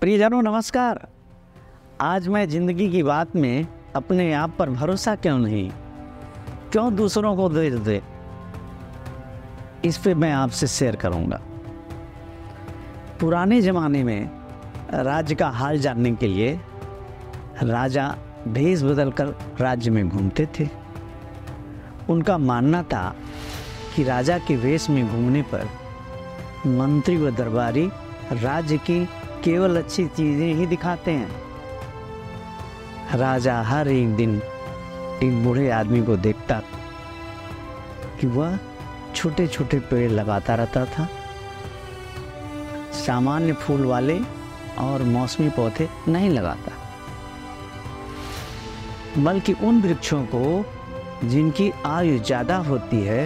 प्रियजनों, नमस्कार। आज मैं ज़िंदगी की बात में अपने आप पर भरोसा क्यों नहीं? क्यों दूसरों को दे दे? इस पे मैं आपसे शेयर करूँगा। पुराने ज़माने में राज्य का हाल जानने के लिए राजा भेष बदलकर राज्य में घूमते थे। उनका मानना था कि राजा के वेश में घूमने पर मंत्री व दरबारी राज्य की केवल अच्छी चीज़ें ही दिखाते हैं। राजा हर एक दिन एक बूढ़े आदमी को देखता कि वह छोटे छोटे पेड़ लगाता रहता था। सामान्य फूल वाले और मौसमी पौधे नहीं लगाता। बल्कि उन वृक्षों को जिनकी आयु ज़्यादा होती है,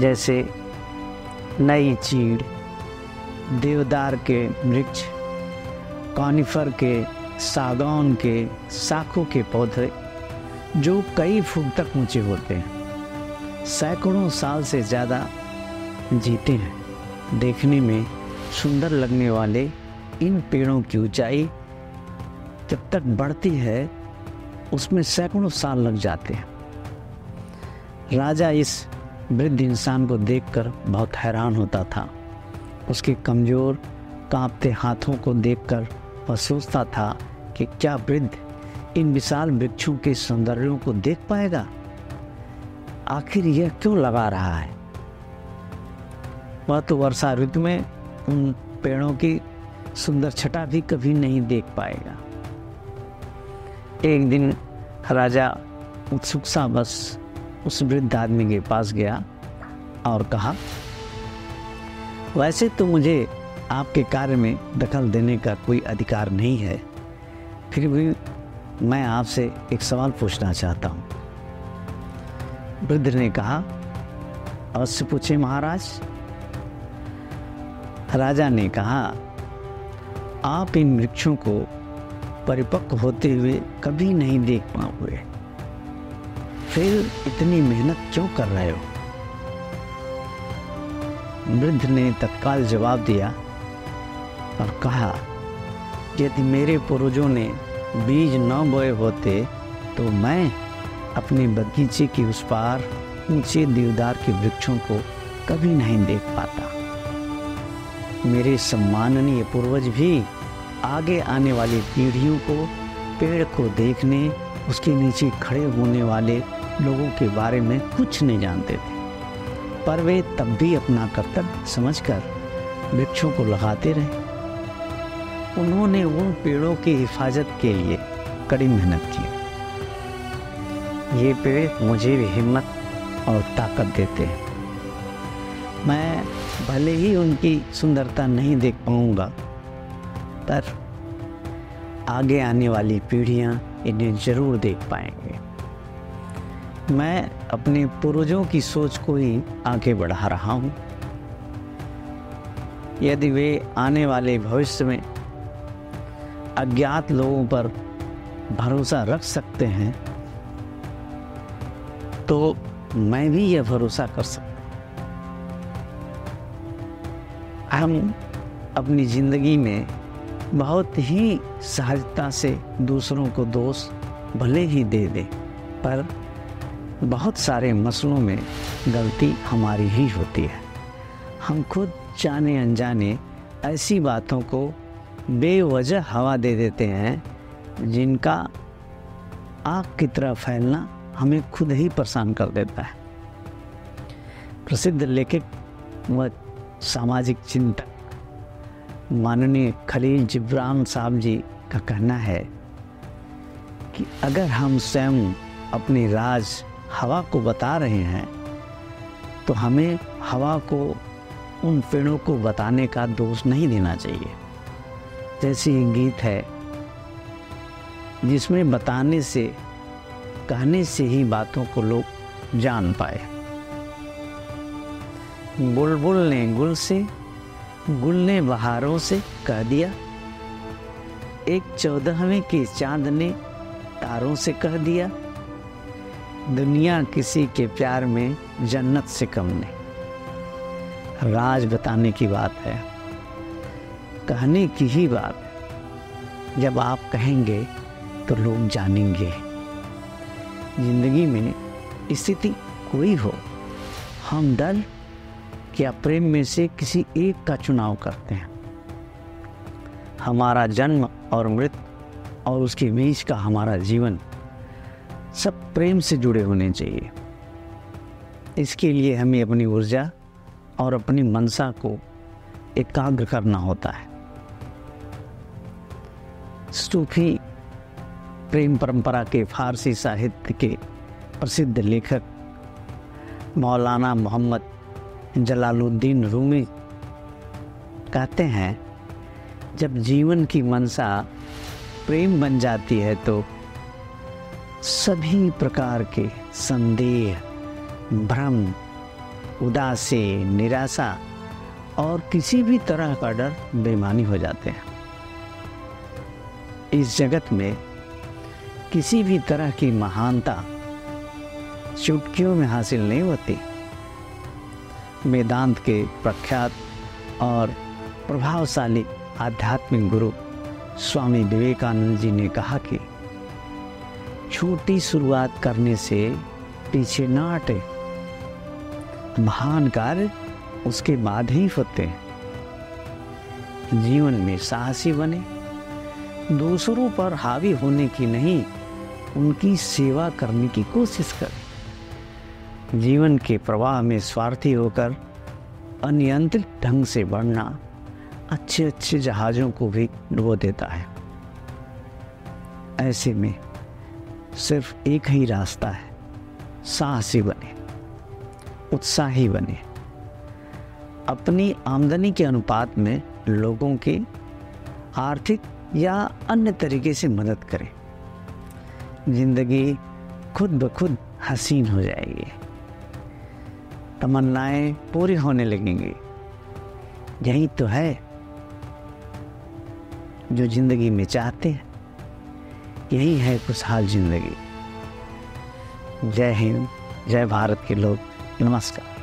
जैसे नई चीड़ देवदार के वृक्ष, कॉनिफर के, सागौन के, साखों के पौधे, जो कई फुट तक ऊँचे होते हैं, सैकड़ों साल से ज़्यादा जीते हैं। देखने में सुंदर लगने वाले इन पेड़ों की ऊंचाई जब तक बढ़ती है, उसमें सैकड़ों साल लग जाते हैं। राजा इस वृद्ध इंसान को देखकर बहुत हैरान होता था। उसके कमज़ोर कांपते हाथों को देखकर वह सोचता था कि क्या वृद्ध इन विशाल वृक्षों के सौंदर्यों को देख पाएगा? आखिर यह क्यों लगा रहा है? वह तो वर्षा ऋतु में उन पेड़ों की सुंदर छटा भी कभी नहीं देख पाएगा। एक दिन राजा उत्सुक सा बस उस वृद्ध आदमी के पास गया और कहा वैसे तो मुझे आपके कार्य में दखल देने का कोई अधिकार नहीं है। फिर भी मैं आपसे एक सवाल पूछना चाहता हूँ। वृद्ध ने कहा, अवश्य पूछे महाराज। राजा ने कहा, आप इन वृक्षों को परिपक्व होते हुए कभी नहीं देख पाओगे फिर इतनी मेहनत क्यों कर रहे हो? वृद्ध ने तत्काल जवाब दिया और कहा, यदि मेरे पूर्वजों ने बीज न बोए होते तो मैं अपने बगीचे के उस पार ऊँचे देवदार के वृक्षों को कभी नहीं देख पाता। मेरे सम्माननीय पूर्वज भी आगे आने वाली पीढ़ियों को पेड़ को देखने, उसके नीचे खड़े होने वाले लोगों के बारे में कुछ नहीं जानते थे। पर वे तब भी अपना कर्तव्य समझकर वृक्षों को लगाते रहे। उन्होंने उन पेड़ों की हिफाजत के लिए कड़ी मेहनत की। ये पेड़ मुझे भी हिम्मत और ताकत देते हैं। मैं भले ही उनकी सुंदरता नहीं देख पाऊँगा, पर आगे आने वाली पीढ़ियाँ इन्हें ज़रूर देख पाएँगे। मैं अपने पूर्वजों की सोच को ही आगे बढ़ा रहा हूँ। यदि वे आने वाले भविष्य में अज्ञात लोगों पर भरोसा रख सकते हैं तो मैं भी यह भरोसा कर सकता हम अपनी ज़िंदगी में बहुत ही सहजता से दूसरों को दोष भले ही दे दें, पर बहुत सारे मसलों में गलती हमारी ही होती है। हम खुद जाने अनजाने ऐसी बातों को बेवजह हवा दे देते हैं, जिनका आग की तरह फैलना हमें खुद ही परेशान कर देता है। प्रसिद्ध लेखक व सामाजिक चिंतक माननीय खलील जिब्रान साहब जी का कहना है कि अगर हम स्वयं अपनी राज हवा को बता रहे हैं तो हमें हवा को, उन पेड़ों को बताने का दोष नहीं देना चाहिए। जैसे गीत है, जिसमें बताने से, कहने से ही बातों को लोग जान पाए। बुलबुल ने गुल से, गुल ने बहारों से कह दिया। एक चौदहवें के चाँद ने तारों से कह दिया। दुनिया किसी के प्यार में जन्नत से कम नहीं। राज बताने की बात है, कहने की ही बात जब आप कहेंगे तो लोग जानेंगे। ज़िंदगी में स्थिति कोई हो, हम डर या प्रेम में से किसी एक का चुनाव करते हैं। हमारा जन्म और मृत्यु और उसके बीच का हमारा जीवन सब प्रेम से जुड़े होने चाहिए। इसके लिए हमें अपनी ऊर्जा और अपनी मनसा को एकाग्र करना होता है। सूफी प्रेम परंपरा के फारसी साहित्य के प्रसिद्ध लेखक मौलाना मोहम्मद जलालुद्दीन रूमी कहते हैं, जब जीवन की मनसा प्रेम बन जाती है तो सभी प्रकार के संदेह, भ्रम, उदासी, निराशा और किसी भी तरह का डर बेमानी हो जाते हैं। इस जगत में किसी भी तरह की महानता चुटकियों में हासिल नहीं होती। वेदांत के प्रख्यात और प्रभावशाली आध्यात्मिक गुरु स्वामी विवेकानंद जी ने कहा कि छोटी शुरुआत करने से पीछे न हटे। महान कार्य उसके बाद ही होते हैं। जीवन में साहसी बने, दूसरों पर हावी होने की नहीं, उनकी सेवा करने की कोशिश करें। जीवन के प्रवाह में स्वार्थी होकर अनियंत्रित ढंग से बढ़ना अच्छे अच्छे जहाज़ों को भी डुबो देता है। ऐसे में सिर्फ़ एक ही रास्ता है। साहसी बने, उत्साही बने। अपनी आमदनी के अनुपात में लोगों की आर्थिक या अन्य तरीके से मदद करें। ज़िंदगी खुद ब खुद हसीन हो जाएगी। तमन्नाएँ पूरी होने लगेंगी। यही तो है जो ज़िंदगी में चाहते हैं। यही है खुशहाल ज़िंदगी। जय हिंद जय भारत के लोग नमस्कार।